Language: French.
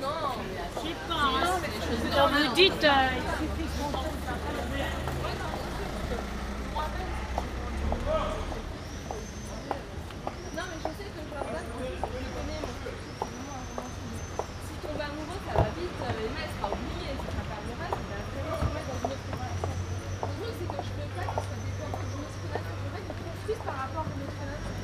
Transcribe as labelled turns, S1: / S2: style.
S1: Non, mais je sais pas. Vous dites. Euh, 大壮的才能。